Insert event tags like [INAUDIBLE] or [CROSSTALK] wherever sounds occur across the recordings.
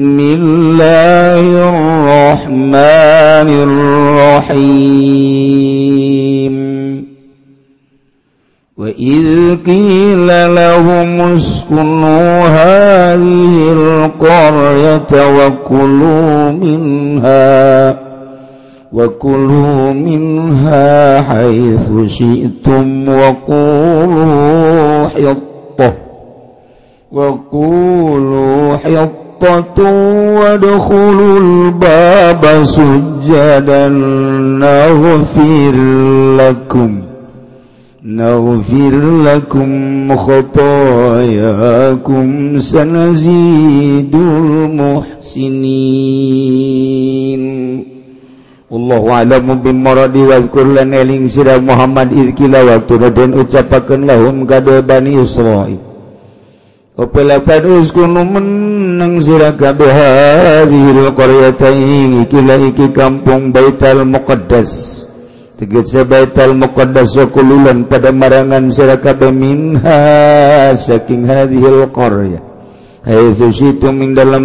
بسم الله الرحمن الرحيم. وإذ قيل لهم اسكنوا هذه القرية وكلوا منها وكلوا منها حيث شئتم وقولوا حطة وقولوا حطة. baba sujadan naghfir lakum نغفر لكم خطاياكم سنزيد المحسنين Allah alam bin maradi wazkur lan eling sira Muhammad izkila waktu dan ucapakeun lahum kade bani Israil Opelapan uskunu menang surakabe hadhil qaryatayn ikila iki kampung Baitul Muqaddas. Tegese Baitul Muqaddas kululan pada marangan surakabe minha saking hadhil qaryah. Haitsu syitum min dalam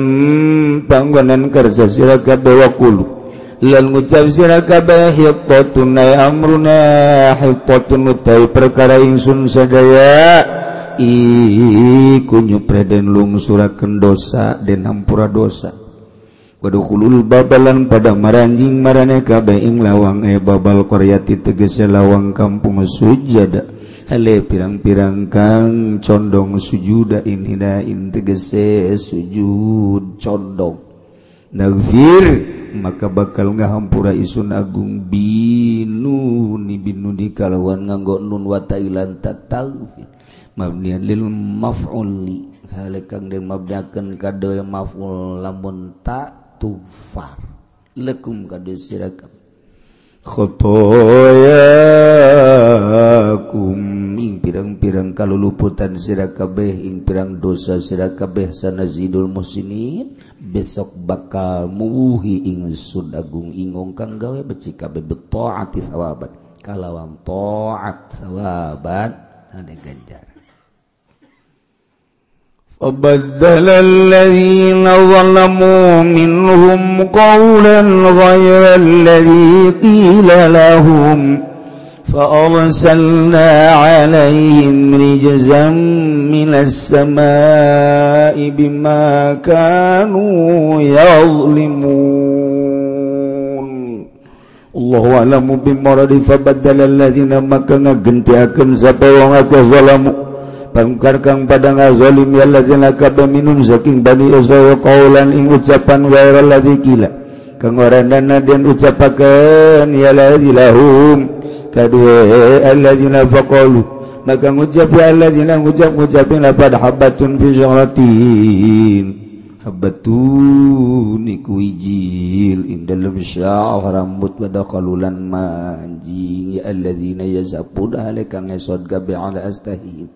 panggonan kersa surakabe wa kulu. Lan ngucap surakabe hittatun ay amruna hittatun utai perkara insun sadaya. kunyu preden lung lungsuraken dosa dan hampura dosa. Waduhulul babalan pada maranjing marane kabeing lawang e babal koryati tegese lawang kampung sujada. Hale pirang-pirang kang condong sujuda inhidain tegese sujud condong. Nagfir maka bakal ngahampura isun agung binu ni binu di kalawan nganggo nun watailan tatawfir mabnian lil maf'uli halekang den mabdakeun kado yang maf'ul lamun ta tufar. Lekum kado sirakam. Khotoyakum. Ing pirang-pirang kaluluputan sira kabeh ing pirang dosa sira kabeh sanazidul musinin besok bakal muhi ing sun agung ingong kang gawe beci kabeh betaati sawabat kalawang taat sawabat ane ganjar فبدل الذين ظلموا منهم قولا غير الذي قيل لهم فأرسلنا عليهم رجزا من السماء بما كانوا يظلمون. الله أعلم بمرض فبدل الذين مكنا غنتيakeun sapa wong akeh pangkar kang pada ngazolim ya lazina kabeh minum saking bani Israil qaulan ing ucapan ghaira ladzi kila. Kang orandana den ucapakeun ya ladzilahum kadue alladzina faqalu. Maka ngucap ya alladzina ngucap ngucapin lapad habatun fi syaratin. Habatun iku ijil in dalam syah rambut pada kalulan manjing ya alladzina yazabun alaikan esod gabe ala astahim.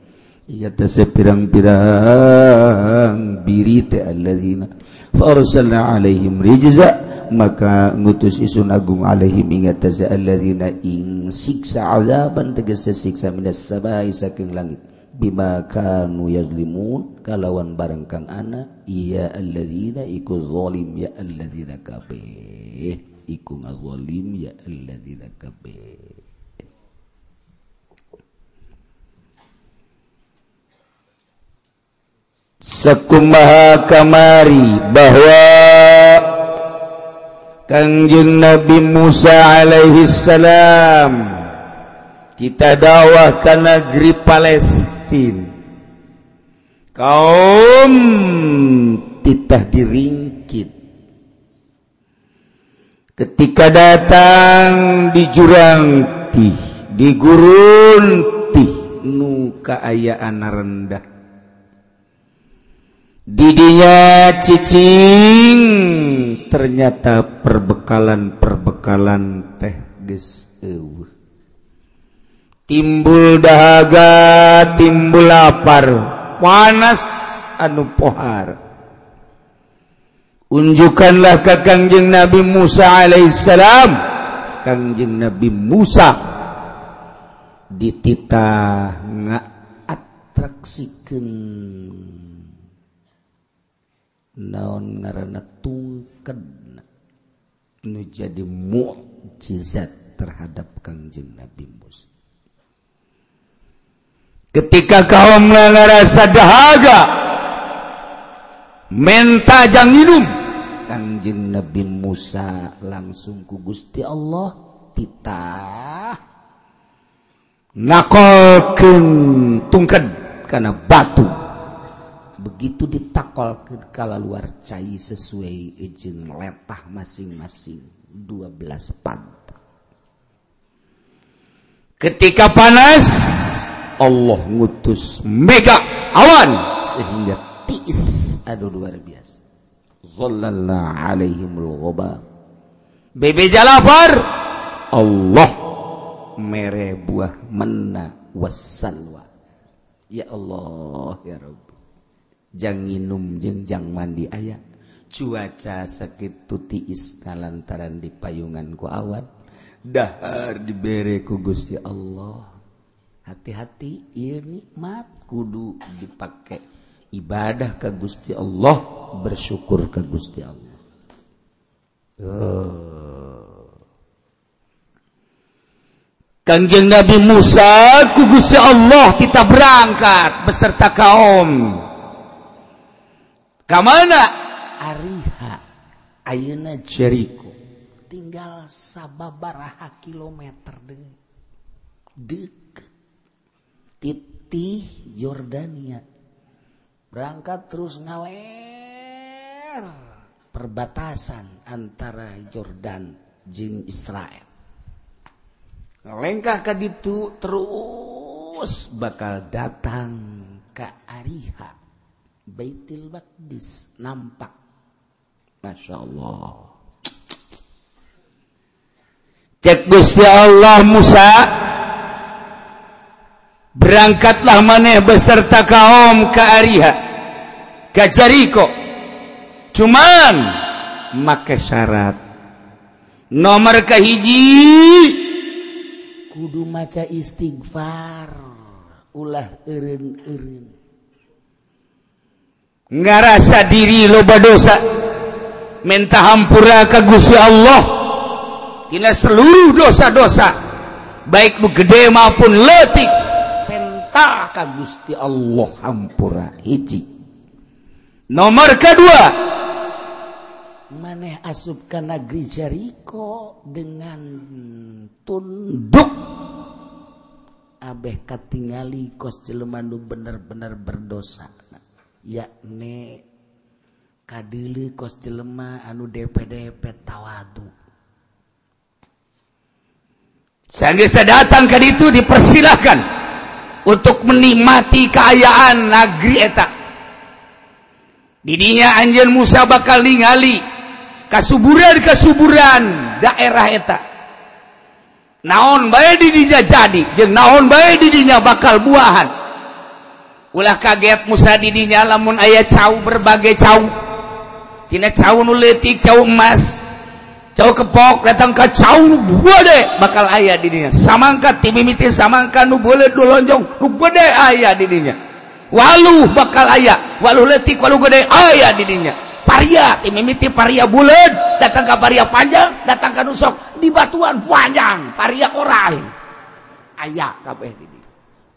Ia tase pirang-pirang biri teh alladzina. Fa arsalna alaihim rijza maka ngutus isun agung alaihim ingat tase alladzina ing siksa azaban tegese siksa minas sabai saking langit. Bima kanu yazlimun kalawan barang kang ana iya alladzina iku zalim ya alladzina kabeh. Iku ngazalim ya alladzina kabeh. sekumaha kamari bahwa Kangjeng Nabi Musa alaihi salam kita dakwah ke negeri Palestina kaum titah diringkit. Ketika datang di jurang tih di gurun tih nu kaayaan rendah. didinya cicing. Ternyata perbekalan-perbekalan teh geus timbul dahaga timbul lapar. Panas anu pohar. Unjukkanlah ke kangjeng Nabi Musa alaihissalam. Kangjeng Nabi Musa dititah ngaatraksikeun naon ngaranna tungked nu jadi mukjizat terhadap Kangjeng Nabi Musa. Ketika kaum ngerasa dahaga minta jang minum. Kangjeng Nabi Musa langsung ku Gusti Allah titah. Nakolkeun tungked karena batu. Begitu ditakol ke kala luar cai sesuai izin letah masing-masing. 12 pantai ketika panas Allah ngutus mega awan sehingga tiis. Aduh luar biasa. Zallallah alaihimul ghobab bebe jalafar Allah mere buah menna wassalwa ya Allah ya Rabbi janginum jengjang mandi ayat cuaca sakit tuti ista lantaran di payunganku awan dahar diberi ku Gusti Allah. Hati-hati ia nikmat kudu dipakai ibadah ke Gusti Allah bersyukur ke Gusti Allah. Oh. Kanjeng Nabi Musa ku Gusti Allah kita berangkat beserta kaum. Mana Ariha Auna Jericho. Tinggal sababaraha kilometer de deket titih Jordania. Berangkat terus ngaler perbatasan antara Jordan Jin Israel. Lengkah kan itu terus bakal datang ke Ariha Baitil Maqdis. Nampak. Masya Allah. Cek Gusti Allah Musa. Berangkatlah maneh beserta kaum ke Ariha ke Jericho. Cuman make syarat. Nomor kahiji kudu maca istighfar. Ulah eureun-eureun. Ngerasa diri loba dosa minta hampura ke Gusti Allah. Tina seluruh dosa-dosa. Baik nu gede maupun letik penta ka Gusti Allah hampura. Hiji. Nomor kedua. Maneh asup ke negeri Jericho dengan tunduk. Abeh katingali kos jelema nu bener-bener berdosa yakne kadili kos jelema anu DPDP tawadu Sanggisa datang ke itu dipersilahkan untuk menikmati keayaan negeri eta. Didinya anjir Musa bakal ningali kasuburan-kasuburan daerah eta. Naon bae didinya jadi, jeung naon bae didinya bakal buahan. ulah kaget Musa didinya lamun ayah cau berbagai cau. Tina cau nuletik cau emas. Cau kepok datang ke cau nu gede bakal ayah didinya. Samangka timimiti samangka nu boleh nu lonjong nu gede ayah didinya. Walu bakal ayah walu letik walu gede ayah didinya. Paria timimiti paria bulan datang ke paria panjang datang ke nusok di batuan panjang paria orang ayah kabeh didinya.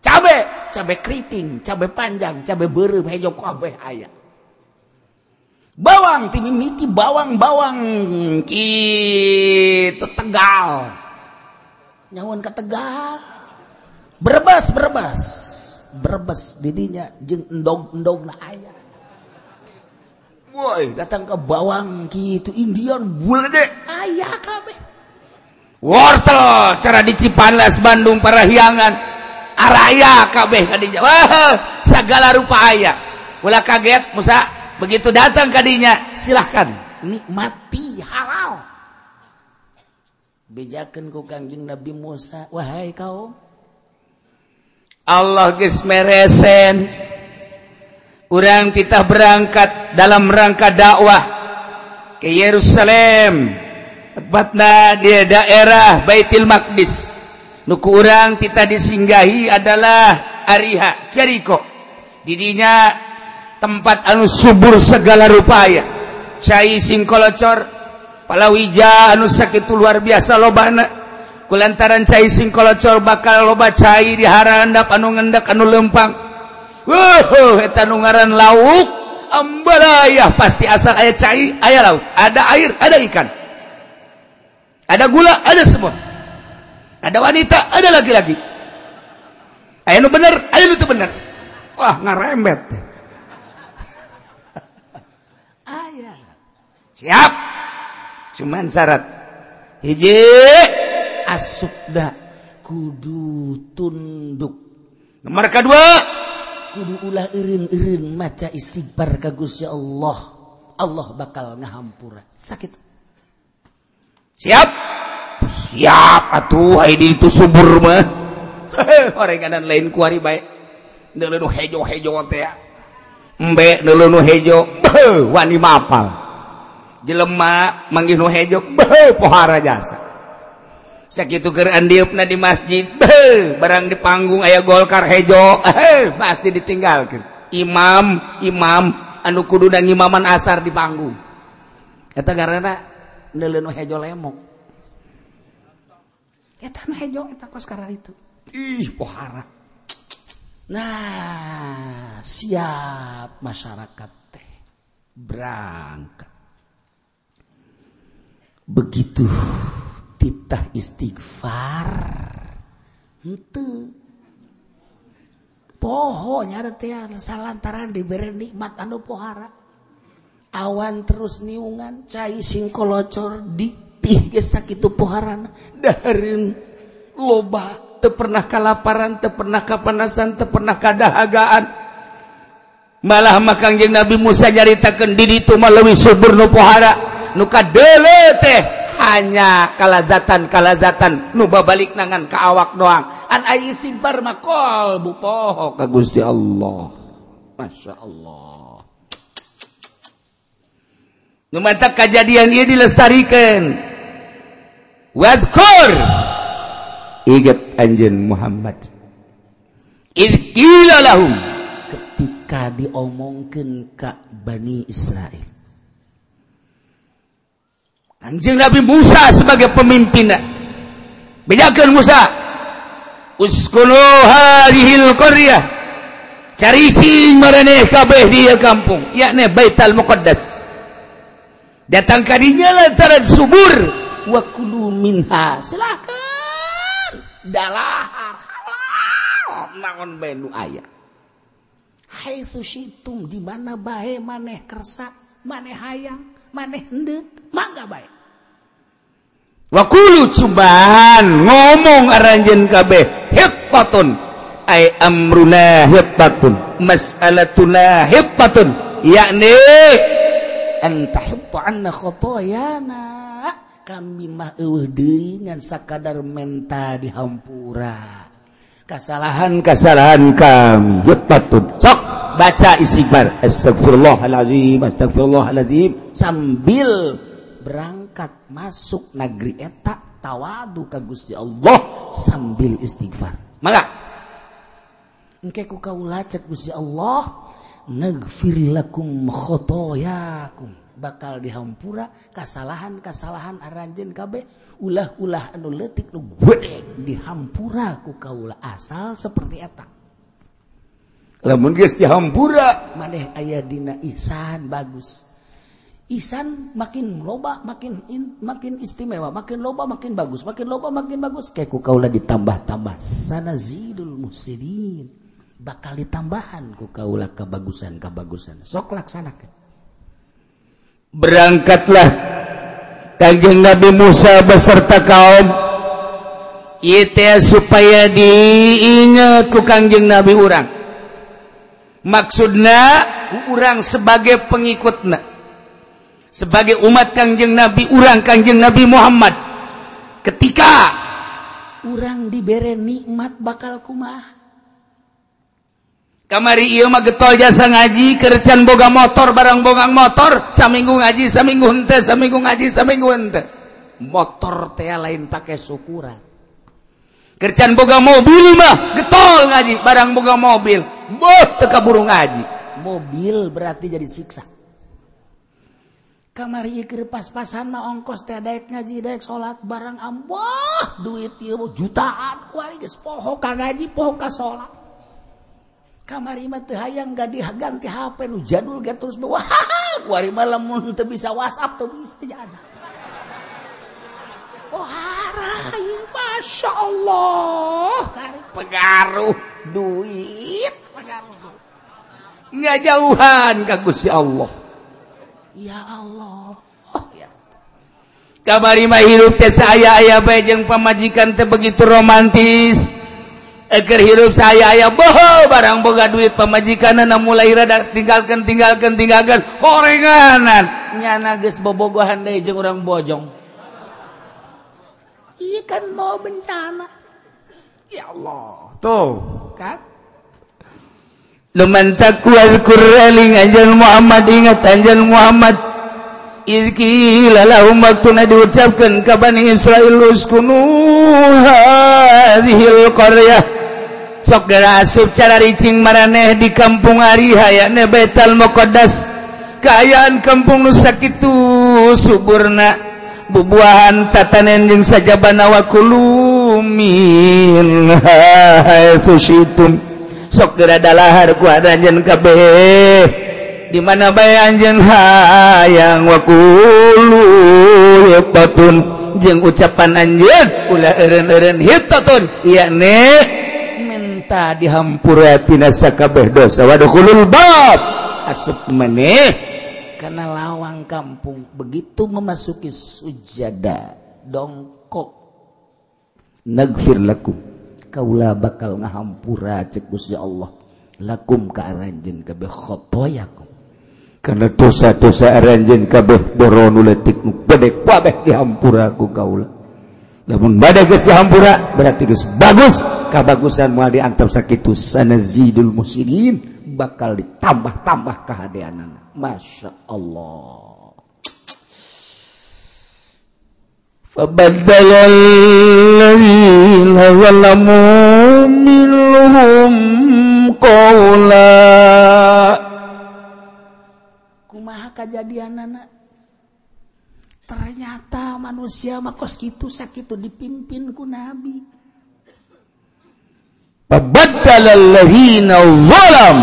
Cabe cabe keriting cabe panjang cabe berem hejo kabeh aya bawang timimiti bawang bawang kitu tegal. Nyawan ke tegal. Berbas berbas berbas didinya jeng endog endog na ayah Woi, datang ke bawang gitu Indian deh ayah kabeh. Wortel cara di Cipanlas Bandung Parahyangan araya kabeh kadinya wah segala rupa ayah ulah kaget Musa. Begitu datang kadinya silahkan. Nikmati halal. Bejakan ku kangjeng Nabi Musa wahai kau Allah geus meresen. Orang kita berangkat dalam rangka dakwah ke Yerusalem. Tepatnya di daerah Baitul Maqdis nuku urang kita disinggahi adalah Ariha Jericho didinya tempat anu subur segala rupaya. Cair singkolocor palawija anu sakit itu luar biasa lobana. Kulantaran cair singkolocor bakal loba cair di harandap anu ngendak anu lempang. Wuh eta lauk ambalayah pasti asal aya cair ayah lauk. Ada air ada ikan. Ada gula ada semua ada wanita ada laki-laki. Ayo bener ayo itu bener. Wah ngarembet. Ayah siap. Cuman syarat. Hiji. Asupda. Kudu tunduk. Nomor kedua. Kudu ulah irin-irin maca istighfar ka Gusti Allah. Allah bakal ngahampura. Sakit. Siap siap atuh ID itu subur mah. [LAUGHS] Orenganan lain kuari baik nelenu hejo hejo teh. Embe nelenu hejo. Wani mapal. Jelema manggih nu hejo. Pohara jasa. Sakitu keur andiupna di masjid. Beuh barang di panggung aya golkar hejo. Pasti ditinggalkeun. Imam imam anu kudu dan imaman asar di panggung. Eta karena neuleuh hejo lemok itu. Ih pohara. Nah siap masyarakat teh berangkat. Begitu titah istighfar itu pohonnya ada teh salantaran diberi nikmat anu pohara. Awan terus niungan cai singkolocor ditih getih sakit poharan darin loba teu pernah kalaparan teu pernah kapanasan teu pernah kadahagaan. Malah makanjeng Nabi Musa nyaritakan diri itu melalui subur nu pohara. Nu kadele teh hanya kalazatan kalazatan. Nu babalik nangan ka awak doang. An ai istighfar mah qalbu poho ka Gusti Allah. Masya Allah. Numata kejadian ini dilestarikan. wadkur ingat anjen Muhammad. idqila lahum ketika diomongkan ka Bani Israel. Anjing Nabi Musa sebagai pemimpin. Bedakan Musa. Uskunu hadhil qaryah. Cari cing maraneh kabeh di kampung. Yakni Baitul Muqaddas. Datang kadinya lantaran subur. wakulu minha. Silakan dalahar halal. Naon menu ayah hai sushitum di mana bae? Maneh kersa maneh hayang maneh hendek mangga bae? Wakulu cubahan. Ngomong aranjen kabeh. Hiqqatun ay amruna hiqqatun mas'alatuna hiqqatun yakni an tahutta anna khotayana kami mah dengan sakadar menta di Hampura. Kesalahan kesalahan kami. Yutatun sok baca istighfar. Astagfirullahaladzim astagfirullahaladzim. Sambil berangkat masuk negeri etak tawadu ke Gusti Allah sambil istighfar. Maka engke ku kaula cek Gusti Allah nagfir lakum khotoyakum. bakal dihampura kesalahan-kasalahan aranjen kabeh ulah-ulah anu letik nu gede dihampura ku kaula asal seperti eta. Lamun geus dihampura. Maneh aya dina ihsan bagus. Ihsan makin loba makin in, makin istimewa makin loba makin bagus makin loba makin bagus. Kayak ku kaula ditambah-tambah sanazidul muhsinin. Bakal ditambahan ku kaula kebagusan kebagusan sok laksanakan berangkatlah. Kajjeng Nabi Musa beserta kaum. Itu supaya diingat ku kangjeng Nabi orang maksudnya orang sebagai pengikutnya sebagai umat kanjeng Nabi orang kanjeng Nabi Muhammad. Ketika orang diberi nikmat bakal kumah. Kamari iya mah getol jasa ngaji kercan boga motor barang bogang motor saminggu ngaji saminggu hente saminggu ngaji saminggu hente motor teh lain pakai syukuran. Kercan boga mobil mah getol ngaji barang boga mobil. Boh teka burung ngaji. Mobil berarti jadi siksa. Kamari pas-pasan mah ongkos teh daek ngaji daek salat barang amboh duit ieu jutaan kuari geus poho ka ngaji poho ka salat kamarang ga diganti HP lu jadul ga terus bawah malam bisa WhatsApp tuh bisa oh, Masya Allah. Pegaruh duit. Nggak jauhan kagus ya Allah. Ya Allah. Oh, ya. kabari mah hirup teh saya ayah bae jeung pamajikan teh begitu romantis. eger hirup saya aya boho barang boga duit pemajikan na mulai rada tinggalkan tinggalkan tinggalkan. Korenganan. Nyana geus bobogohan deui jeung urang bojong. Ieu kan mau bencana. Ya Allah tuh. Kan? Leman taqwa kurraling anjan Muhammad ingat anjan Muhammad. Izkila lahum waktuna diucapkan ka Bani Israel uskunu hadhil qaryah. sogera asup cara ricing maraneh di kampung Ari hayane betal Muqaddas kaayaan kampung Nusa itu suburna. Bubuahan tatanen jeung sajabana wa kulumin. Haitsu syitum sok geura dalahar ku anjeun kabeh. Di mana bae anjeun hayang wa kulu yaqatun ucapan anjeun ulah eureun-eureun hitatun ieu neh. Anjr minta dihampuratinakabeh dosa. Waduhbab asup meneh. Karena lawang kampung begitu memasuki sujada dongkok. Negfir laku kaulah bakal ngahampura cekus ya Allah. Lakum ka aranjeun kabeh khotoyakum. Karena dosa-dosa aranjeun kabeh borono letik nu gede kabeh dihampura ku kaula lamun bade geus dihampura berarti geus bagus kabagusan moal diantap sakitu sanazidul muslimin bakal ditambah-tambah kahadeanana masya Allah فبدل الذين ظلموا منهم قولا kumaha kejadian anak ternyata manusia makos gitu sakit dipimpin ku nabi. Allazina zalam.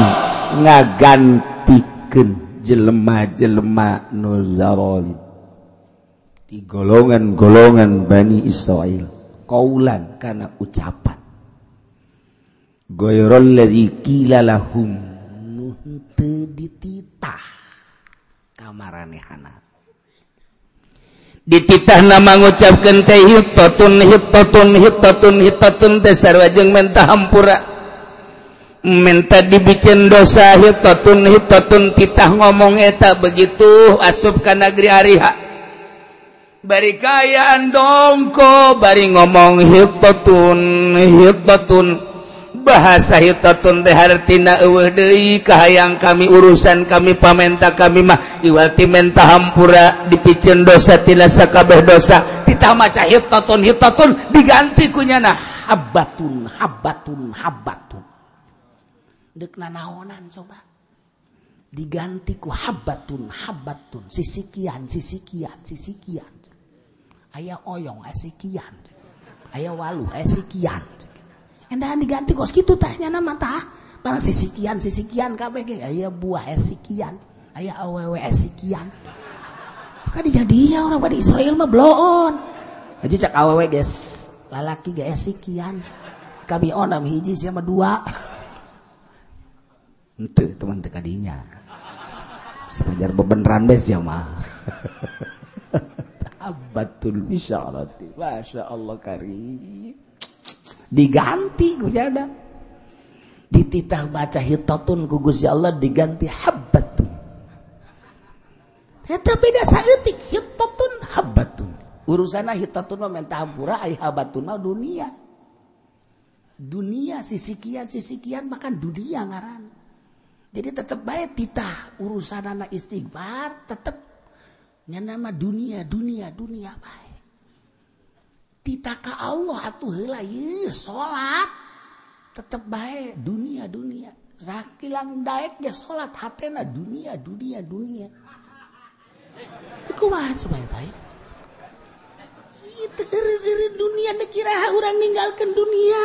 Ngagantikeun jelema-jelema nu zalim. Golongan-golongan Bani Israil kaulan karena ucapan. Dititah. Kamarehana dititah nama ngucapkan teh hitoun hitoun hitoun hitoun teh mentah hampura. Minta dibicen dosa hitoun hitoun titah ngomong eta begitu asup ka negeri ariha bari kayaan dongko bari ngomong hitotun hitotun. bahasa hitaun tehartina kahayang kami urusan kami pamenta kami mah iwati menta hampura dipicen dosa tina sakabeh dosa. Tita maca hitaun hitaun diganti kunyana habatun habatun habatun dek nanaonan coba. Diganti ku habatun habatun sisikian sisikian sisikian ayah oyong asikian ayah walu asikian endahan diganti kos gitu tahnya nama tah? Barang sisikian sisikian kabeh ge aya buah asikian aya awewe asikian maka ya orang pada Israel mah bloon. Aja cak awewe guys lalaki ge asikian kami onam hiji sama dua. Ente teman tekadinya. Sepajar bebeneran bes ya mah? [LAUGHS] Batul bisyarati Masya Allah kari diganti kujada dititah baca hitatun ku Gusti Allah diganti habbatun. Eta beda saeutik hitatun habbatun. Urusana hitatun mah menta hampura ai habatun mah dunia. Dunia sisikian sisikian makan dunia ngaran. Jadi tetap baik titah urusan anak istighfar tetap nama dunia dunia dunia baik titaka Allah atuh heula ieu salat. Tetep bae dunia dunia. Sakilang daek ge salat hatena dunia dunia dunia. Kumaha coba eta eh? itu eureun dunia nekira urang ninggalkeun dunia.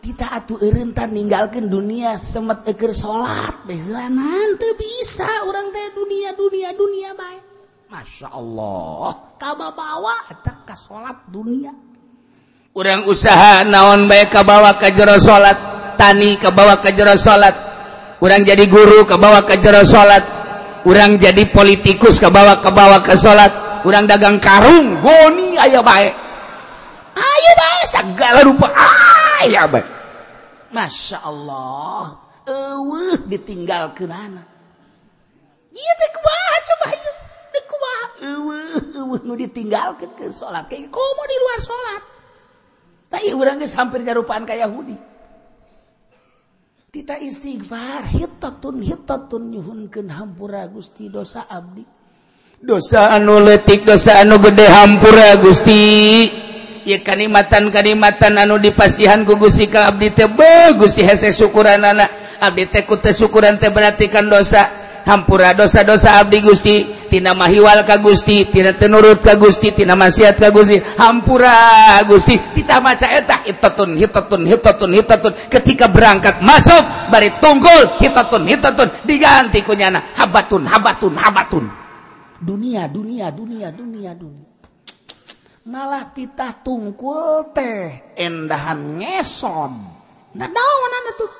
Kita atuh eureun tah ninggalkeun dunia semet eker salat bae heulanan teu bisa urang teh dunia dunia dunia bae. Masya Allah. Kababawatak ka salat dunia. Orang usaha naon baik kabawa ke jero salat tani kebawa ke jero salat orang jadi guru kebawa ke jero salat orang jadi politikus kebawa kebawa ke salat orang dagang karung goni aya baik ayo baik segala rupa aya baik Masya Allah. Uh, ditinggal ke mana ditinggal ke ke salat. Kamu di luar salat. Hampir nyarupaan kayak Yahudi. Kita istighfar hitatun hitatun nyuhunkeun hampura Gusti dosa abdi. Dosa anu letik dosa anu gede hampura Gusti ya kanimatan kanimatan anu dipasihan ku Gusti ka abdi teh beuh Gusti hese syukuran anak. Abdi teh ku teh syukuran teh berarti kan dosa. Hampura dosa-dosa abdi Gusti. tina mahiwal ka Gusti tina tenurut ka Gusti tina maksiat ka Gusti hampura Gusti. Kita maca eta hitatun hitatun hitatun hitatun. Ketika berangkat masuk bari tunggul hitatun hitatun. Diganti ku nyana habatun habatun habatun. Dunia dunia dunia dunia dunia. Malah titah tungkul teh endahan ngeson. Nah daun tuh.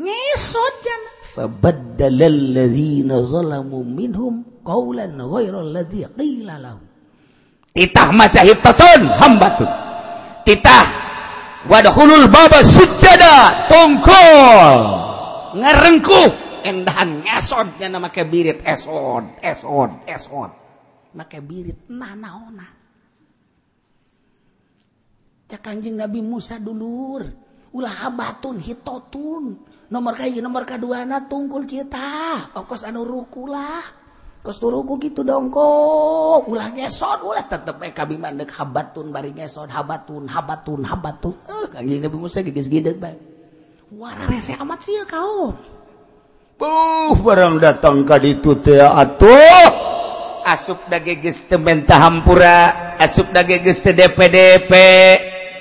Ngeson jana. فبدل الذين ظلموا منهم قولا غير الذي قيل لهم titah maca hitatun hambatun titah wadkhulul baba sujada tongkol ngarengku endahan ngesod nya make birit esod esod esod make birit nanaona cak kanjing Nabi Musa dulur ulah habatun hitotun nomor kayak nomor kedua na tungkul kita. Oh, Okos anu ruku lah. Kos turuku gitu dong kok. Ulah ngesot ulah tetep eh kami mandek habatun bari ngesot. Habatun habatun habatun. Eh kagini nabi Musa gigis gidek bae. Wara rese amat sih kau buh barang datang ka ditu teh atuh. Asup dage geus teu hampura asup dage geus teu DPDP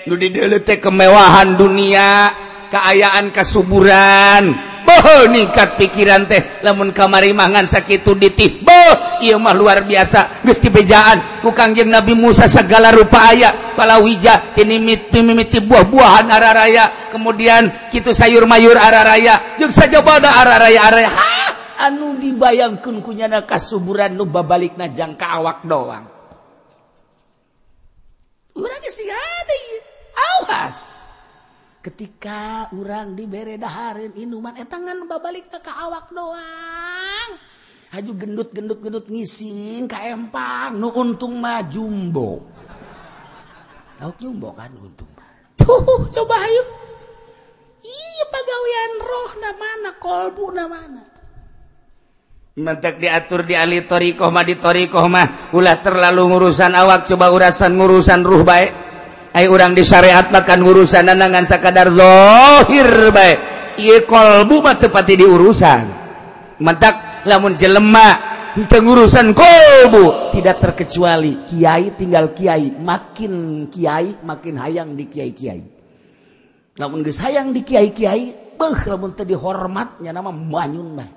nu di teh kemewahan dunia. keayaan kasuburan. Boh, ningkat pikiran teh. Lamun kamari mangan sakit ditih. Boh iya mah luar biasa. Gusti bejaan ku kangjeng Nabi Musa segala rupa ayat palawija tinimit mimiti buah-buahan arah raya kemudian kitu sayur mayur arah raya jeung saja pada arah raya arah ha! Anu dibayangkeun kunyana kasuburan nu babalikna jangka awak doang. Urang geus awas ketika urang diberredaharin inuman eh tangan babalik ke awak doang. Haju gendut gendut gendut ngising ka empang nu untung mah jumbo. Tahu jumbo kan untung tuh coba ayo iya pegawaian roh na mana kolbu na mana. Mentek diatur di ahli torikoh mah di torikoh mah. Ulah terlalu ngurusan awak coba urasan ngurusan ruh baik Ayo orang disyariat makan urusan nangan sakadar zohir baik ieu kolbu mah tepati di urusan. Mentak lamun jelema pengurusan kolbu. Tidak terkecuali kiai tinggal kiai. Makin kiai makin hayang di kiai kiai lamun geus hayang di kiai kiai beuh lamun teu dihormatnya nama manyun mah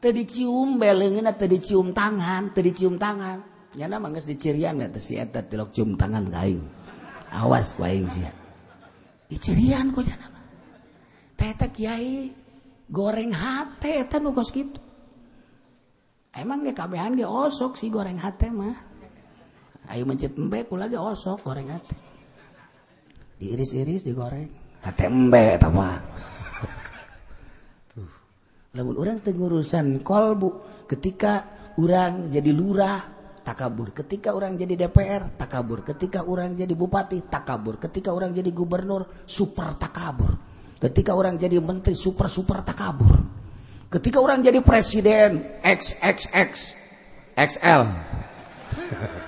teu dicium beleungeunna teu dicium tangan teu dicium tangan. Nya nama geus dicirian teh si eta tilok cium tangan ka aing. awas wae dicirian ku jana goreng hate kos kitu. Emang ge kabehan ge osok si goreng hate mah. Ayo mencet embe ku lagi osok goreng hate. Diiris-iris digoreng. Hate embe eta mah. Tuh. Lamun urang teu ngurusan kolbu ketika urang jadi lurah takabur ketika orang jadi DPR takabur ketika orang jadi bupati takabur ketika orang jadi gubernur super takabur. Ketika orang jadi menteri super super takabur. Ketika orang jadi presiden XXX XL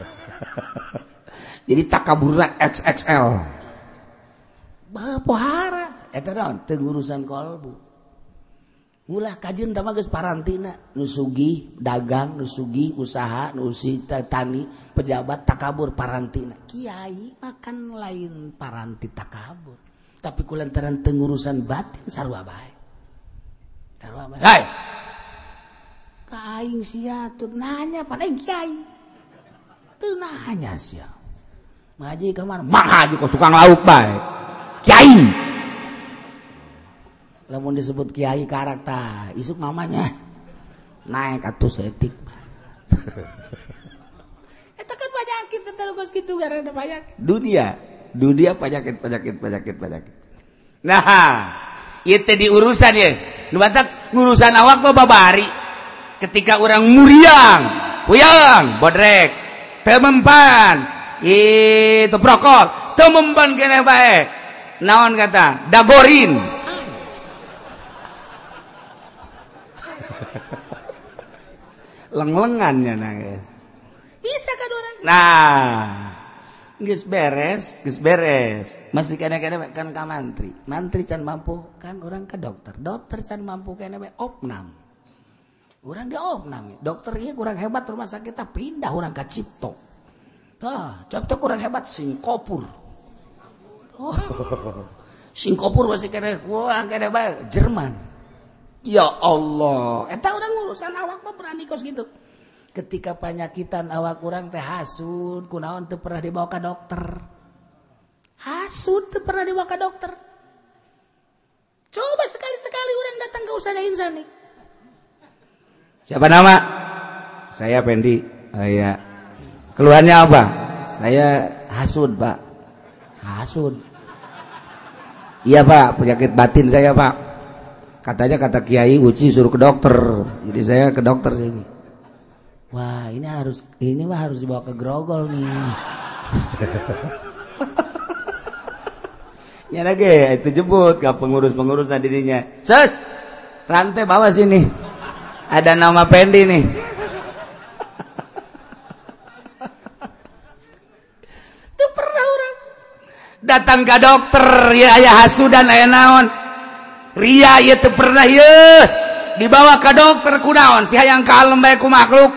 [LAUGHS] jadi takabur XXL Bapak urusan kolbu ulah kajjun tamages parantina. Nusugi dagang nusugi usaha nusi tani pejabat takabur parantina. Kyai makan lain paranti takabur. Tapi kulantaran tengurusan batin sarwa baik sarwa baik hey! kaing siatur nanya pada kiai. Tuh nanya sia. Ngaji kemana mah aja kau tukang lauk baik kiai! Namun disebut Kyai karakter isuk mamanya naik atau setik [LAUGHS] itu kan penyakit terus gitu karena ada penyakit. Dunia. Dunia penyakit penyakit penyakit penyakit. Nah itu di urusan ya nu urusan awak bapak bari ketika orang muriang puyang bodrek. Temempan itu prokol. Temempan kene baik naon kata? Dagorin leng-lengannya na bisa kan orang? Nah geus beres geus beres. Masih kena kena kan ka mantri. Mantri can mampu kan orang ke dokter. Dokter can mampu kena we opnam. Orang dia opnam. Dokter ieu kurang hebat rumah sakit tak pindah orang ke cipto. Tah cipto kurang hebat singkopur. Oh [LAUGHS] singkopur masih kena kurang kena bae Jerman. Ya Allah. Eta orang urusan awak mah berani kos gitu. Ketika penyakitan awak kurang teh hasud kunaon teu pernah dibawa ke dokter. Hasud teu pernah dibawa ke dokter. Coba sekali-sekali orang datang ke usaha insani siapa nama? Saya Pendi. Oh, iya. Keluarnya apa? Saya hasud pak. Hasud iya pak. Penyakit batin saya pak katanya kata Kiai Uci suruh ke dokter. Jadi saya ke dokter sini wah ini harus ini mah harus dibawa ke grogol nih. [LAUGHS] Ya lagi itu jemput ke pengurus-pengurus dirinya. Ses rantai bawa sini. Ada nama Pendi nih. Itu pernah orang. Datang ke dokter ya ayah hasu dan ayah naon Ria itu pernah dibawa ke dokter kunaon si hayang kalem bae ku makhluk.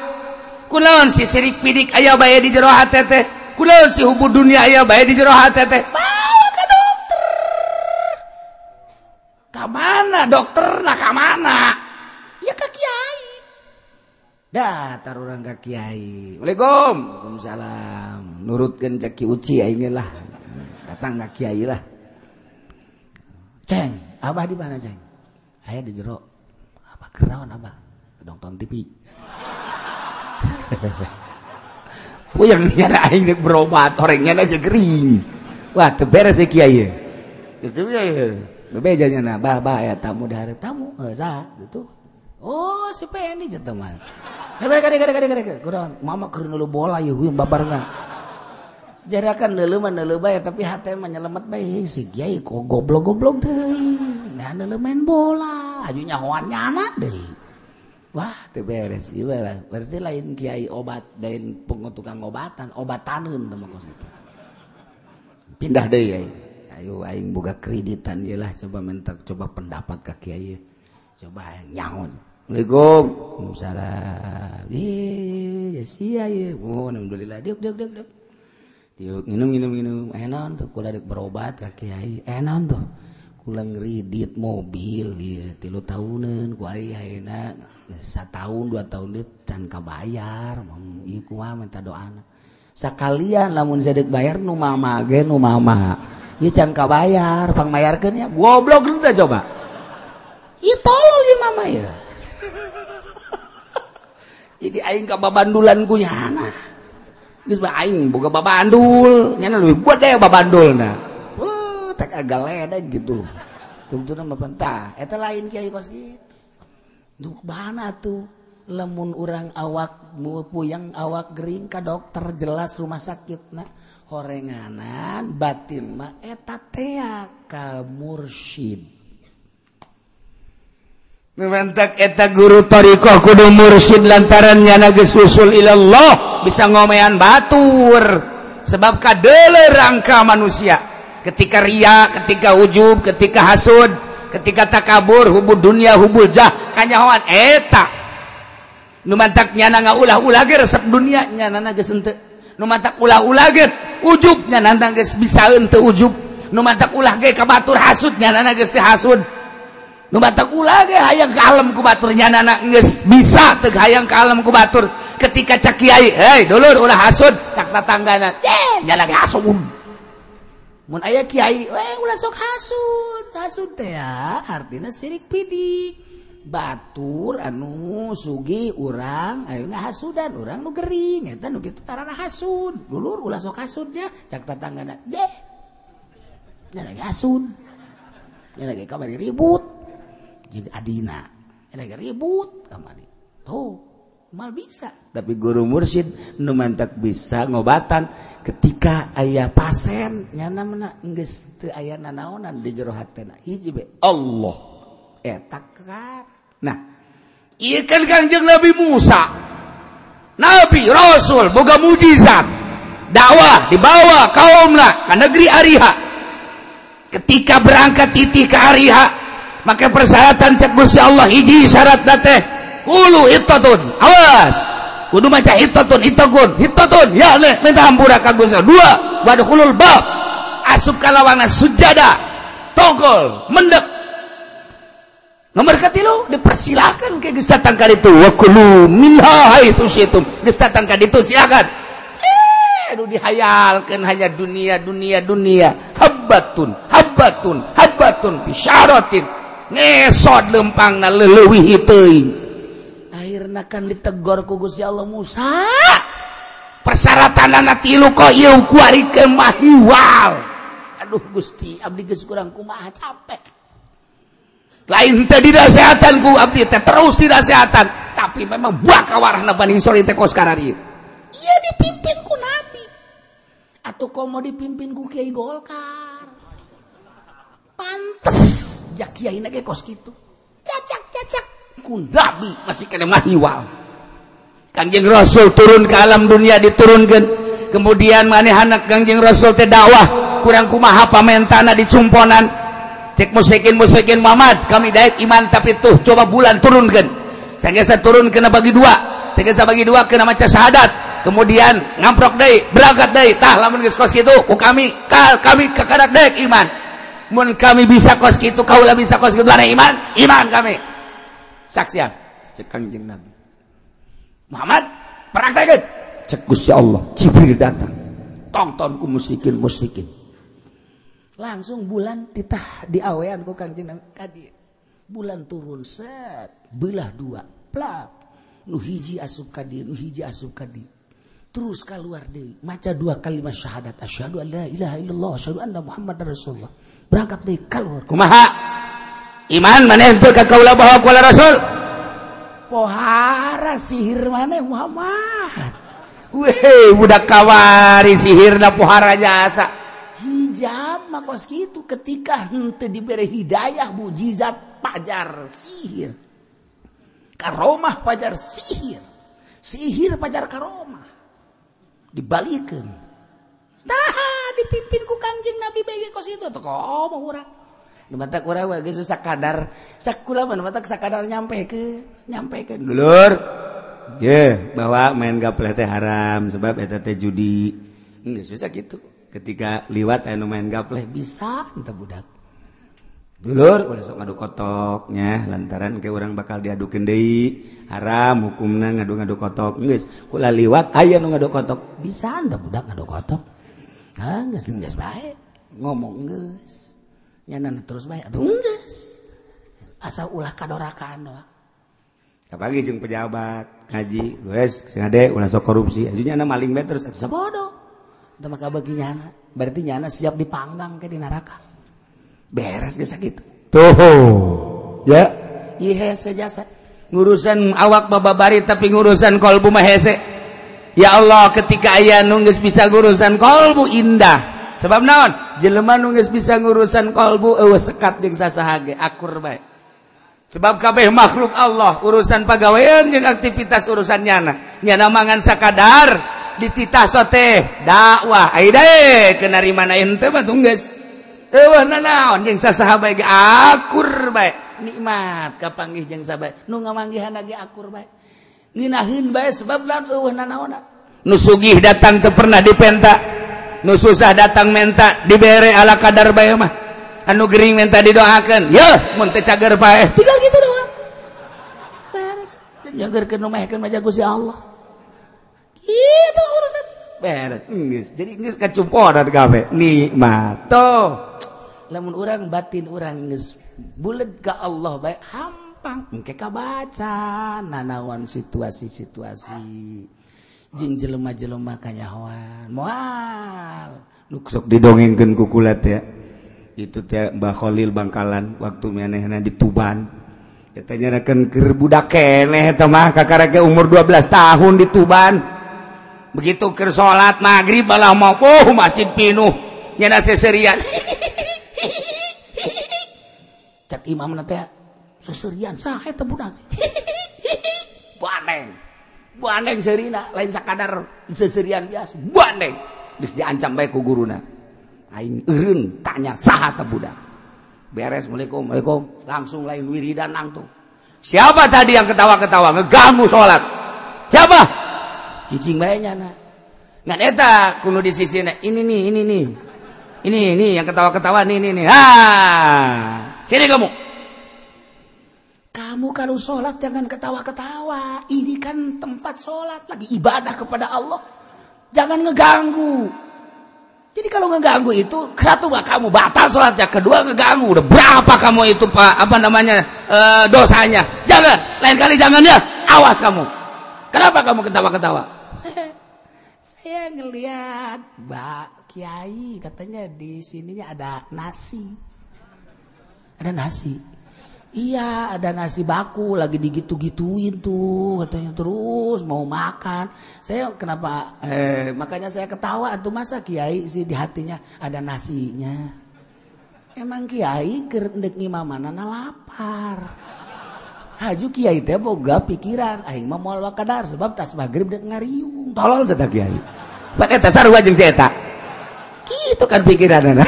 Kunaon si sirik pidik aya bae di jero hate teh. Kunaon si hubu dunia aya bae di jero hate teh. Bawa ke dokter. Ka mana dokter nah ka mana? Ya ke kiai. Datar orang ke kiai. Waalaikumsalam Waalaikumsalam. Nurutkeun ceki uci aing lah. Datang ke kiai lah. Ceng. Abah di mana ceng? Ayah di jero. Apa kerawan abah? Nonton TV. Puyang [LAUGHS] nyana aing dek berobat, orangnya aja kering. Wah, beres ya kiai. Itu ya. Bebejanya na, bah bah ya tamu dari tamu, eh sah gitu. Oh, si Pendi teman. Kade kade kade kade kade. Kurang, mama keur lu bola ya huyung babarengan. jarakan leleman lebay tapi hati menyelamat baik si kiai kok goblok goblok deh nah main bola. Ajunya nyahoannya anak deh. Wah itu beres. Berarti lain kiai obat dan pengutukan obatan obatan teman kos itu. Pindah deh ya ayo aing buka kreditan ya lah. Coba minta coba pendapat ke kiai coba nyaon. Assalamualaikum. Salam. Iya, ya sia. Oh, alhamdulillah. Duk, duk, duk, duk. minum minum minum enak tuh kula dek berobat ka kiai. Enak tuh kula ngeridit mobil dia tilu tahunan ku ayah setahun dua tahun dia can kabayar iku mah minta doa sekalian lamun saya bayar nu mama ge nu mama. Ieu can kabayar pang mayarkeun ya goblok lu coba. Ieu tolol ieu mama ya [LAUGHS] jadi aing ka babandulan ku nyana geus aing boga babandul nyana leuwih buat deh tek agak ledek gitu. Tentu nama pentah eta lain kiai kos gitu. Duh, mana tuh lemun orang awak puyang awak gering ka dokter jelas rumah sakit nah. Horenganan batin mah eta tea ka mursyid. Memantak eta guru tarikoh kudu mursyid lantaran nyana gesusul ilallah bisa ngomean batur. Sebab kadele rangka manusia. ketika Ria ketika ujub ketika hasud ketika takabur hubul dunia hubul jah kanyawan eta. Nu mantak nyana ngaulah-ulah ge resep dunia nyana geus henteu. Nu mantak ulah-ulah ge ujub nyana geus bisaeun teu ujub. Nu mantak ulah ge kabatur hasud nyana geus teu hasud. Nu mantak ulah ge hayang ka alam ku batur nyana geus bisa teu hayang ka alam ku batur. Ketika cak kiai hei dulur ulah hasud. Cak tatanggana nyana ge hasud. mun aya kiai Kyai ulah sok hasud. Hasud teh ya artinya sirik pidik. Batur anu sugi urang ayo hasudan urang nu gering eta nu kitu tarana hasud. Dulur ulah sok hasudnya cak tatanggana deh nya lagi hasud nya lagi kamari ribut. Jeung adina nya lagi ribut kamari. Tuh mal bisa. Tapi guru mursyid nu mantak bisa ngobatan. ketika ayah pasien nyana mena geus teu aya nanaonan di jero hatena. Hiji be. Allah. Eh, Eta kerat nah ieu kan Kanjeng Nabi Musa. Nabi rasul boga mujizat dakwah dibawa kaumna ke negeri Ariha. Ketika berangkat titik ke Ariha maka persyaratan cek Gusti Allah hiji syarat teh kulu itatun awas. kudu maca hitatun hitakun hitatun. Ya le minta hampura ka Gusti dua wadkhulul bab. Asup kalawana sujada. Togol mendek. Nomor katilu dipersilakan ke geus datang ka ditu. Wa kulu minha haitsu syitum. Geus datang ka ditu silakan. Eh anu dihayalkeun hanya dunia dunia dunia. Habatun habatun habatun bisyaratin ngesot lempangna leleuwih teuing dikarenakan ditegor ku Gusti Allah Musa. Persyaratan anak tilu kok ieu kuarikeun mah hiwal aduh Gusti abdi geus kurang kumaha capek. Lain teh dinaseatan ku abdi teh terus dinaseatan tapi memang bakal warahna paning sore teh kos karari iya dipimpin ku nabi. Atau kau mau dipimpin ku Kiai Golkar. Pantes. Jak kiai ge kos kitu. Cacak. kundabi masih kena mah nyiwal kangjeng rasul turun ke alam dunia diturunkan. Kemudian maneh anak kangjeng rasul teh dakwah. Kurang kumaha pamentana di cumponan. Cek musikin musikin mamad kami daik iman tapi tuh coba bulan turunkan. Saya turun kena bagi dua. Saya bagi dua kena macam syahadat. Kemudian ngamprok deh berangkat deh. Tah lamun geus kos kitu ku kami ka, kami kakadak dek iman. Mun kami bisa kos kitu kaulah bisa kos kitu. Iman iman kami. Saksian. Cekang jeng Nabi. Muhammad praktekin cek Gusti Allah Jibril datang. Tontonku musikin musikin. Langsung bulan titah di awean ku kanjeng Nabi. Kadi. Bulan turun set. Belah dua. Plak. Nu hiji asup kadi nu hiji asup kadi. Terus keluar deh maca dua kalimat syahadat. Asyhadu an la ilaha illallah asyhadu anna muhammadar rasulullah. Berangkat di keluar. Kumaha iman mana itu ke kaulah bahwa kuala rasul? Pohara sihir mana Muhammad? Weh budak kawari sihirna pohara jasa. Hijab makos gitu ketika hente diberi hidayah mujizat pajar sihir. Karomah pajar sihir. Sihir pajar karomah dibalikkan Nah, dipimpin ku kangjeng Nabi bagi kos itu. Tuh, kok mau orang. mata kurang wae geus sakadar. Sakula mah mata sakadar nyampe ke nyampe ke dulur ye yeah, bahwa main gaple teh haram sebab eta teh judi. Enggak susah gitu ketika liwat anu main gaple bisa entah budak. Dulur ulah sok ngadu kotoknya lantaran ke orang bakal diadukeun deui. Haram hukumna ngadu-ngadu kotok. Geus kula liwat aya nu ngadu kotok. Bisa entah budak ngadu kotok. Ah geus geus bae. Ngomong geus. nyanan terus baik tunggas asa ulah kadorakan doa. Apalagi jeung pejabat ngaji wes singade ulah sok korupsi. Ajunya na maling bae terus asa bodoh. Teu maka bagi nyana. Berarti nyana siap dipanggang ke di neraka. Beres geus gitu tuh. Ya. Ieu hese jasa. Ngurusan awak baba bari tapi ngurusan kolbu mahese ya Allah ketika ayah nunggis bisa ngurusan kolbu indah. sebab naon? Jeleman nungis bisa ngurusan kolbu ewe sekat jeung sasahage akur baik sebab kabeh makhluk Allah urusan pegawaian yang aktivitas urusan nyana. Nyana mangan sakadar dititah sote dakwah. Aida kenari mana ente mah tunggas eueuh nanaon jeung sasaha ge akur bae. Nikmat kapanggih jeung sabae nu ngamanggihan ge akur bae. Nginahin bae sebab lain eueuh nanaon nu sugih datang teu pernah dipenta. nu susah datang menta diberre ala kadar baymah anu Gering menta didoakan ya cager pae tinggal gitu doang. Beres. Allah. Gitu urusan. Beres. Geus jadi geus kacuporan kabeh nikmat. Tuh lamun urang batin orang geus bulet ka Allah baik hampang. Engke kabaca nanawan situasi-situasi. jing jelemah jelemah kanyahoan. Moal. Nu sok didongengkeun ya. Itu teh Mbah Khalil Bangkalan waktu manehna di Tuban. Eta nyarakeun keur budak keneh mah kakareke umur 12 tahun di Tuban. Begitu ke salat magrib malah mau oh masjid pinuh. Nyana seserian. Cek imam nanti seserian sah itu budak [LAUGHS] baneng Buandeng serina lain sakadar seserian biasa. Buandeng geus diancam bae ku guruna. Aing eureun tanya saha teh budak. Beres Assalamualaikum, Waalaikum. Langsung lain wiridan nangtung. Siapa tadi yang ketawa-ketawa ngeganggu salat? Siapa? Cicing bae nyana. Ngan eta kuno di sisi ini nih, ini nih. Ini nih yang ketawa-ketawa nih nih nih. Ah. Sini kamu. Kamu kalau sholat jangan ketawa-ketawa. Ini kan tempat sholat lagi ibadah kepada Allah. Jangan ngeganggu. Jadi kalau ngeganggu itu satu kamu batal sholatnya kedua ngeganggu. Udah berapa kamu itu pak? Apa namanya? E, dosanya? Jangan. Lain kali jangan ya. Awas kamu. Kenapa kamu ketawa-ketawa? [LAUGHS] Saya ngelihat Mbak Kiai katanya di sininya ada nasi. Ada nasi. Iya, ada nasi baku lagi digitu-gituin tuh katanya terus mau makan. Saya kenapa eh makanya saya ketawa tuh masa Kiai sih di hatinya ada nasinya. Emang Kiai kerendek ngimamana lapar. Haju Kiai teh boga pikiran aing mah moal wakadar sebab tas magrib dek ngariung tolol teh kiai pakai eta sarua jeung si eta kitu kan pikiranna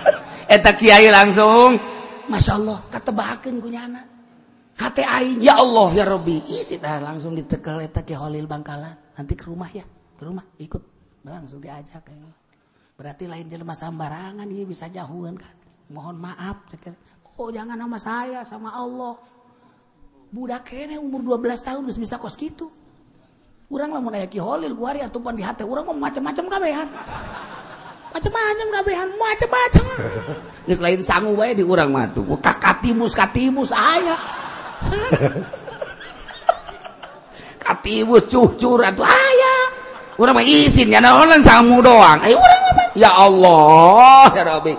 [LAUGHS] eta kiai langsung Masya Allah ketebakan kunyana. Hati aing. Ya Allah ya Robi isi dah langsung ditekel eta ke Holil Bangkalan. Nanti ke rumah ya ke rumah. Ikut. Langsung diajak ya. berarti lain jelema sambarangan ini bisa jauhan kan? Mohon maaf oh jangan sama saya sama Allah. Budak kene umur 12 tahun harus bisa kos gitu orang lah aya Ki Holil guari atupan di hati orang mau macam-macam kabehan. Macam-macam kabehan macam-macam Geus lain sangu bae di urang mah tuh. Kakatibus katibus aya. [LAUGHS] katibus cucur atuh aya. Urang mah izin ya naon sangu doang. Ayo urang mah ya Allah ya Rabbi.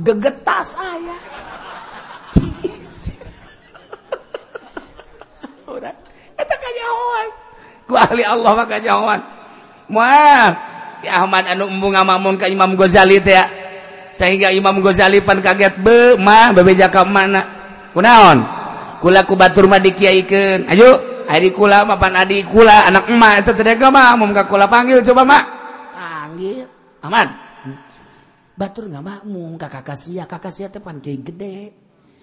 Gegetas aya. [LAUGHS] urang eta kanyahoan. Ku ahli Allah mah kanyahoan. Moal Ya Ahmad anu embung ngamun ka Imam Ghazali teh ya. sehingga Imam Ghazali pan kaget bemah bebeja ke mana? Kunaon? Kula ku batur mah dikiaikeun ayo ari kula mah pan adi kula anak emak eta teh mah. Mum ka kula panggil coba mak panggil? Aman. Batur nggak makmum kakak sia kakak sia teh pan gede.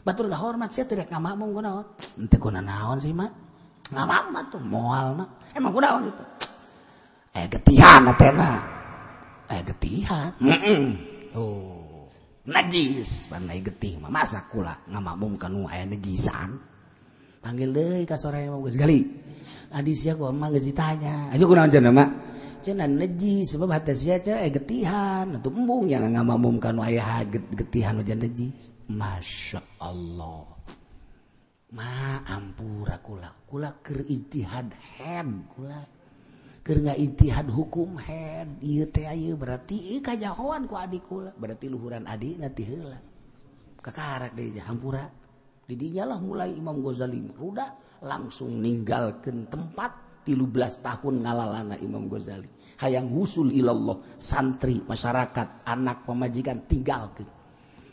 Batur nggak hormat sia teh nggak makmum kunaon? Ente kuna naon sih mak nggak makmum tuh moal mah. Emang kunaon itu? Eh getihan atena eh getihan? Mm -mm. oh najis. Pandai getih mah. Masa kula ngamamung kanu aya najisan panggil deui ka sore mah geus gali. Adi sia ku mah geus ditanya. Aja kunaon cenah mak cenah najis sebab hate sia cenah aya getihan. Atuh embung yang ngamamung kanu aya getihan nu najis masya Allah. Ma ampura kula kula keur ijtihad hem kula nga itihad hukum head berarti kajjahoan ku adik kula. Berarti luhuran adik nanti hela kekarak deh hampura. Didinyalah mulai Imam Ghazali ruda langsung meninggalkan tempat tilu belas tahun ngalalana Imam Ghazali. Hayang husul ilallah santri masyarakat anak pemajikan tinggalkan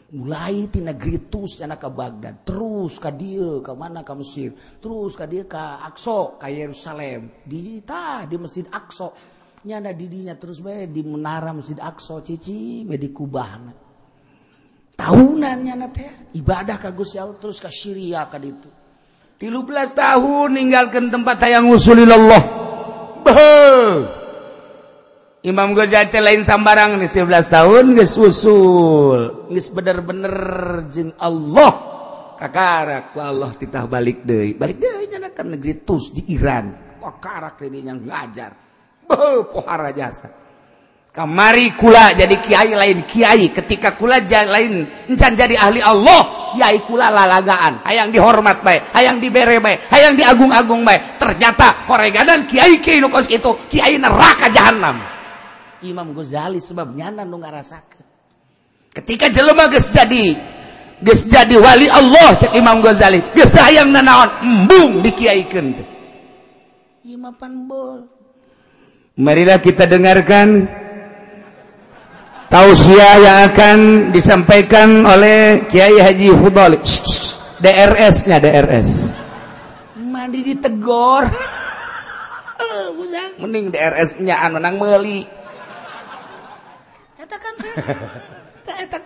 mulai di negeri Tus nyana ke Baghdad terus ke dia ke mana ke Mesir terus ke dia ke Aqsa, ke Yerusalem di ta di Masjid Aqsa. nyana didinya terus bae di menara Masjid Aqsa cici bae di Kubah. tahunan nyana teh ibadah ka Gusti Allah terus ke Syria ka ditu 13 tahun ninggalkan tempat yang usulillah Allah. Imam Ghazali lain sambarang 13 tahun geus usul. Geus bener-bener jeung Allah. Kakarak ku Allah titah balik deui. Balik deui nya ka negeri Tus di Iran. Kakarak ini yang ngajar. Beuh pohara jasa. Kamari kula jadi Kiai lain Kiai. Ketika kula lain encan jadi ahli Allah Kiai kula lalagaan. Hayang dihormat baik hayang dibere baik hayang diagung-agung baik ternyata horegadan Kiai Kiai nukos itu Kiai neraka jahanam Imam Ghazali sebabnya nu ngarasakeun. Ketika jelema geus jadi geus jadi wali Allah cek Imam Ghazali geus hayang nanaon embung dikiaikeun Imam Panbol Marilah kita dengarkan tausiah yang akan disampaikan oleh Kiai Haji Fudol DRS-nya DRS mandi ditegor mending DRS-nya anu nang meuli eta kan? Eta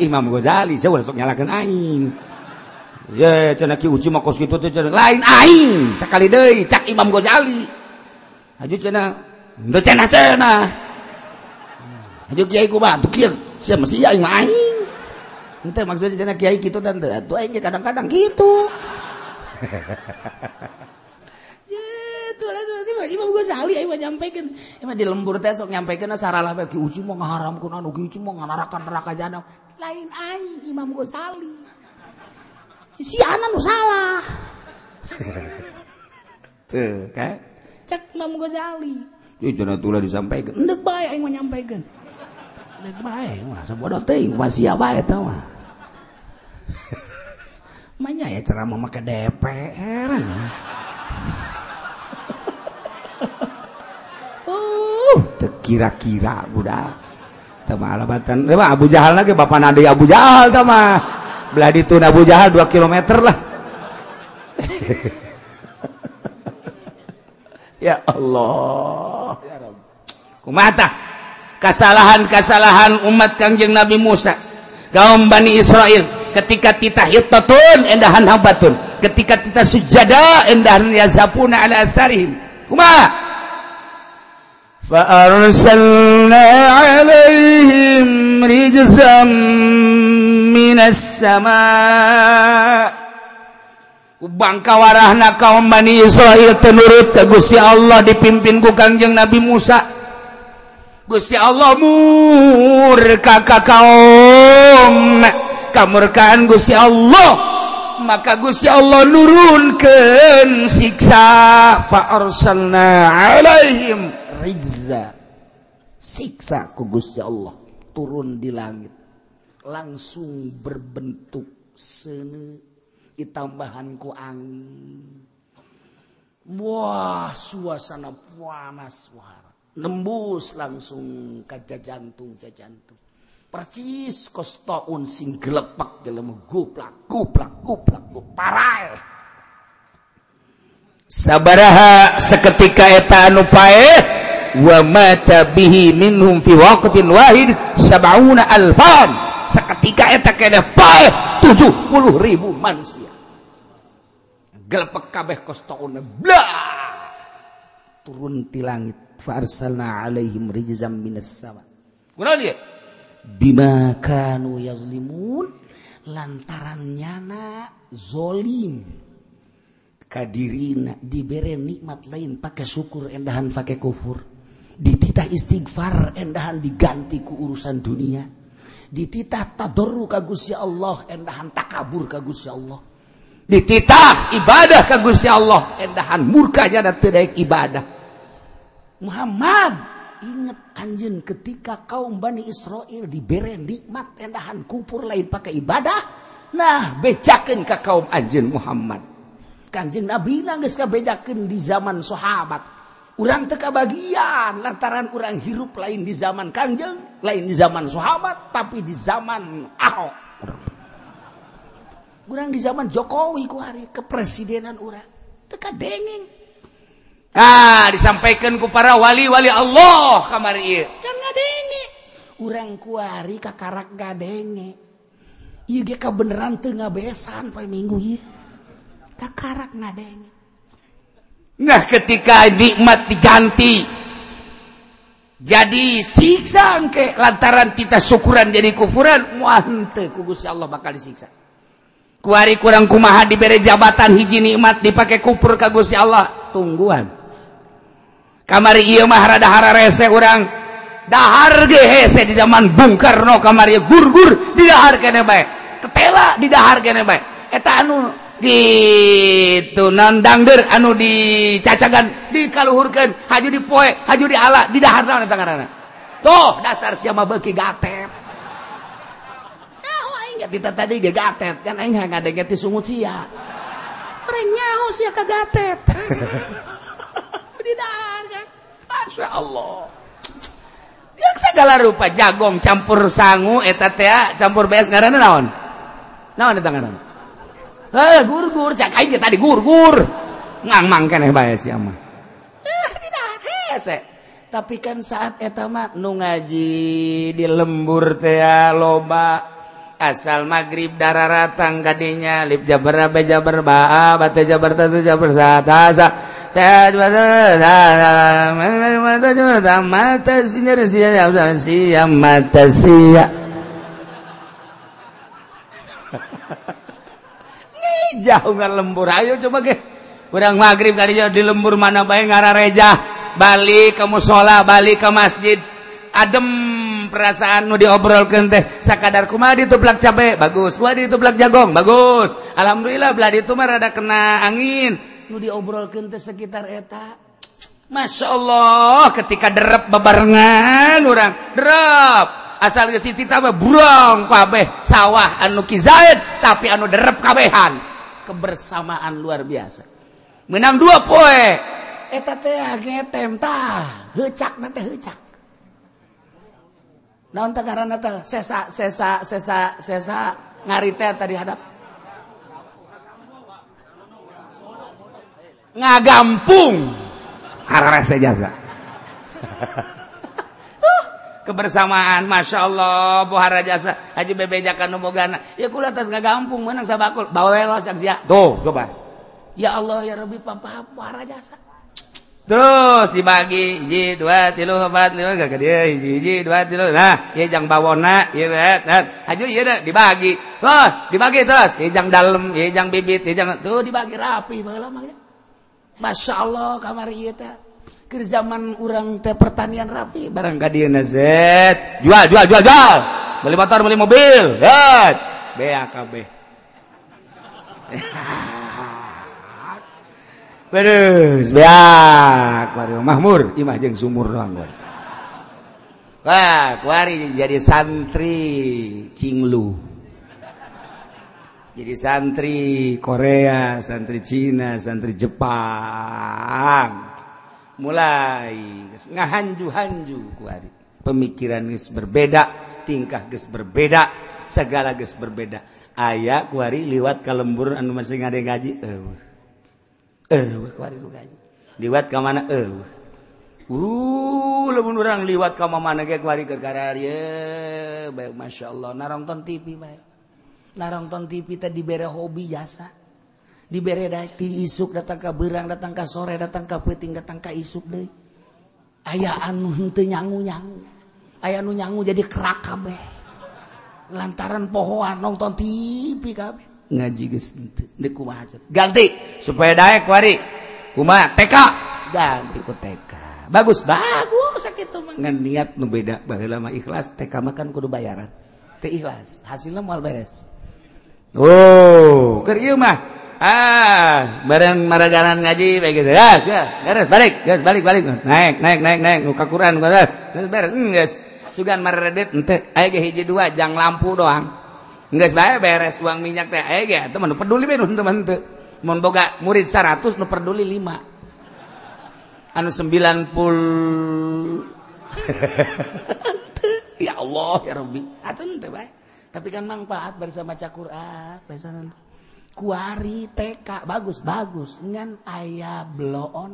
Imam Ghazali nyalakan aing. Ye cenah ki uci mah kos kitu teh lain aing sakali deui cak Imam Ghazali. Haji cenah henteu cenah cenah. Haji kiai ku batuk kieu sia mesti aing aing. Henteu maksudnya cenah kiai kitu dan atuh aing kadang-kadang kitu menyampaikan di lembur tesok nyampaikan saralah bagi uji mau ngaharamkan anu uji mau nganarakan neraka jahanam lain aing Imam Ghazali. Si anak nu salah. [LAUGHS] Tuh kan? Cek Imam Ghazali. Itu jangan tulah disampaikan. Ndek bae aing nyampaikan. Ndek bae masa bodoh teuing sia bae tau mah. [LAUGHS] Manya ya ceramah make DPR Uh, kira-kira budak. Tama alabatan. Abu Jahal lagi. Bapak Nadi Abu Jahal tama belah itu Abu Jahal 2 km lah. [LAUGHS] Ya Allah. Ya kumata. Kesalahan-kesalahan umat Kangjeng Nabi Musa. Kaum Bani Israel ketika titah yutatun endahan hambatun. Ketika titah sujada endahan yazapuna ala astarihim. Kumaha فأرسلنا عليهم رجزا من السماء bangkawarahna kaum Bani Israel tenurut ke Gusti Allah dipimpin ku Kangjeng Nabi Musa. Gusti Allah murka ka kaum. Kamurkaan Gusti Allah. Maka Gusti Allah siksa. Arsalna alaihim rizza siksa ku Gusti Allah turun di langit. Langsung berbentuk seni. Ditambahanku angin. Wah suasana panas suara nembus langsung kaca jantung ca jantung percis kostoun sing gelepak dalam guplak guplak guplak paral sabaraha seketika eta anu pae wa mata bihi minhum fi waqtin wahid sab'una alfan. Seketika eta kene pae 70 ribu manusia. Gelepek kabeh kostoun blah turun ti langit farsalna alaihim rijzam minas sama. Kunaon dia? bimakan yazlimun lantaran nyana zolim. Kadirina diberi nikmat lain pakai syukur endahan pakai kufur. Dititah istighfar endahan diganti ku urusan dunia. Dititah tadorru kagus ya Allah endahan takabur kagus ya Allah. Dititah ibadah kagus ya Allah endahan murkanya dan tidak ibadah. Muhammad! ingat anjun ketika kaum Bani Israil diberre nikmat tendahan kupur lain pakai ibadah nah becaken ke kaum Anjun Muhammad. Kanjeng Nabi nangis kabejaken di zaman sahabat orang teka bagian lantaran orang hirup lain di zaman Kanjeng lain di zaman sahabat tapi di zaman Ahok. Orang di zaman Jokowi ku hari kepresidenan orang teka dengeng Ah disampaikan ku para wali-wali Allah kamar orang kuari kakarak gadenge. Beneran tengah besan minggu kakarak ngadenge. Nah ketika nikmat diganti jadi siksa ke lantaran kita syukuran jadi kufuran muante kugus Allah bakal disiksa. Kuari kurang kumaha diberi jabatan hiji nikmat dipakai kupur kagus Allah tungguan. kamari iya mah rada Imahdahara rese orangdhahar gehese di zaman Bung Karno kamari di dahar kene bae. Ketela di dahar kene bae. Eta anu di gitu nandangger anu dicacagan dikaluhurkeun haju dipoe haju di ala didahar naon eta ngaranna? Tuh dasar siapa beki gatet. Ya kita tadi ge gatet kan aing ngadeget ti sungut sia tren nyaho sia ka gatet. [LAUGHS] Di didahar Masya Allah yang segala rupa jagong campur sangu eta teh campur beas ngaranna naon? Naon eta ngaranna? Heh gur-gur cak aing tadi gur-gur. Ngangmang keneh bae si mah eh tapi kan saat eta mah nu ngaji di lembur teh loba. Asal maghrib darah ratang kadinya lip jabar be jabar ba bate jabar tatu jabar satasa jauh lembur ayo coba kurang maghrib tadi di lembur mana baik nga reja balik kamu sala balik ke masjid adem perasaanmu diobrol ke teh sakadarku mah dituplak cabe bagus gua dituplak jagong bagus Alhamdulillah belah itu mah rada kena angin nu diobrolkan ke sekitar eta. Masya Allah ketika derep bebarengan orang derep! Asal Siti tambah burong kabeh sawah anu kizaid tapi anu derep kabehan. Kebersamaan luar biasa. Menang dua poe. Eta teh ngetem tah hecak nate hecak naon teh karana teh? Sesa sesa sesa sesa ngarite tadi hadap. ngagampung. Rasa jasa [LAUGHS] kebersamaan Masya Allah Bohara jasa Haji bebejakan nomogana ya kula atas ngagampung menang sabakul. Bawelos ya tuh coba. Ya Allah ya Rabbi papa Bohara jasa. Terus dibagi hiji dua tilu empat lima gak gede hiji hiji dua tilu. Nah ya jang bawona ya bet haju iya dah dibagi. Terus dibagi terus. Ya jang dalem ya jang bibit ya jang tuh dibagi rapi bagaimana Masya Allah kamar ke zaman orang teh pertanian rapi. Barang Z jual jual jual jual. Beli motor beli mobil. Zed. BAKB [LAUGHS] Beres, beak, bari mahmur, imah jeung sumur doang gue. Wah, kuari jadi santri cinglu. Jadi santri Korea santri Cina santri Jepang. Mulai. Ngahanju-hanju kuari pemikiran geus berbeda tingkah geus berbeda segala geus berbeda. Aya kuari liwat ka lembur anu masih ngade ngaji eueuh. Eueuh kuari lu ngaji liwat ka mana eueuh. Uh leumun urang liwat ka mana ge kuari gara-gara ieu bae masyaallah narongton TV bae narongton TV teh dibere hobi jasa. Dibere dati isuk datang ke berang datang ke sore datang ke peting datang ke isuk deh. Ayah anu henteu nyangu nyangu ayah anu nyangu jadi kerak kabeh. Lantaran pohoan nonton TV kabeh. Ngaji geus henteu. Deuk kumaha ganti supaya daek wari kumaha? TK ganti ku TK bagus bagus. Sakitu mah ngan niat nu beda baheula mah ikhlas TK makan kudu bayaran. Teu ikhlas hasilnya moal beres. Oh mah. Ah bareng maragaran ngaji ah, balik balik balik. Naik naik naik naik muka Quran sugan meredet ente ayo hiji dua jang lampu doang. Nggak bae beres uang minyak teh ayo ge itu menu peduli bener teman teu. Mun boga murid 100 nu peduli 5. anu 90 [LAUGHS] ya Allah ya Rabbi. Atuh teh bae. Tapi kan manfaat bersama Quran kuari TK bagus bagus. Dengan ayah bloon.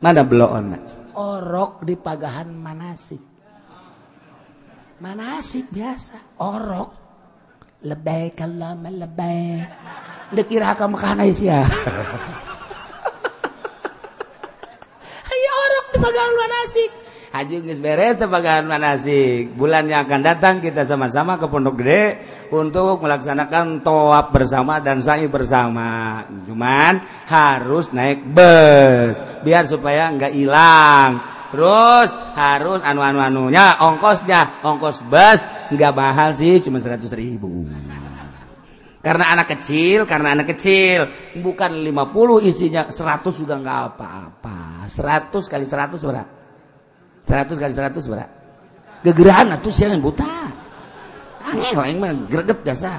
Mana belum orok di pagahan manasik. Manasik biasa orok. Lebay kalau lebay dekira ka makan ya? [LAUGHS] Ayo orok di pagahan manasik Haji geus beres tebagan manasik. Bulan yang akan datang kita sama-sama ke Pondok Gede untuk melaksanakan toab bersama dan sa'i bersama. Cuman harus naik bus biar supaya nggak hilang. Terus harus anu-anu anunya ongkosnya ongkos bus nggak mahal sih cuma seratus ribu. Karena anak kecil, karena anak kecil bukan 50 isinya 100 sudah nggak apa-apa. 100 kali 100 berapa? 100 kali 100 berapa? Gegerahan atuh siang buta. Angel lain mah greget biasa.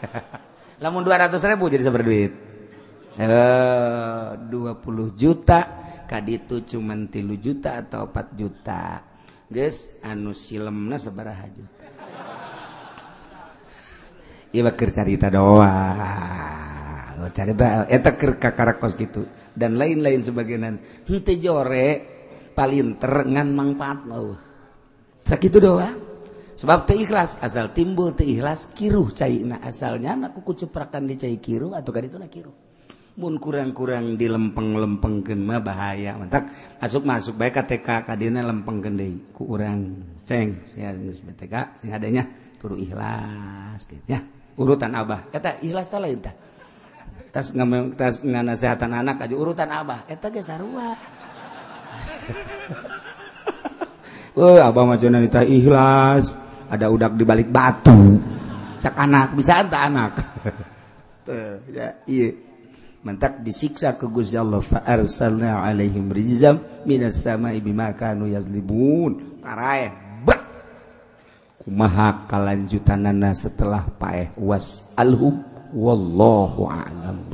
[LAUGHS] Lamun 200 ribu jadi sabar duit. Eh 20 juta kaditu cuman 3 juta atau 4 juta. Guys, anu silemna sabaraha juta. [LAUGHS] Iya bakir cerita doang. Cerita eta keur kakarakos gitu dan lain-lain sebagainya. Henteu jore palinter ngan manfaat mau sakit doa. Sebab teh ikhlas asal timbul teh ikhlas kiruh cai na asalnya aku kucuprakan di cai kiruh atau kali itu na kiruh. Mun kurang-kurang di lempeng-lempeng mah bahaya mantak. Masuk masuk baik KTK kadina lempeng deui. Ku urang ceng sia geus BTK sing adanya kudu ikhlas gitu ya. Urutan abah. Eta ikhlas ta lain tah. Tas ngamang tas nganasehatan anak aja urutan abah. Eta ge sarua. [LAUGHS] Abah Abang Majonanita ikhlas, ada udak di balik batu. Cak anak bisa anta anak. [LAUGHS] Tuh, ya, iya. Mentak disiksa ke Gusti Allah fa arsalna alaihim rizam minas sama'i bima kanu yazlibun. Karae bet. Kumaha kalanjutanana setelah paeh was alhum wallahu a'lam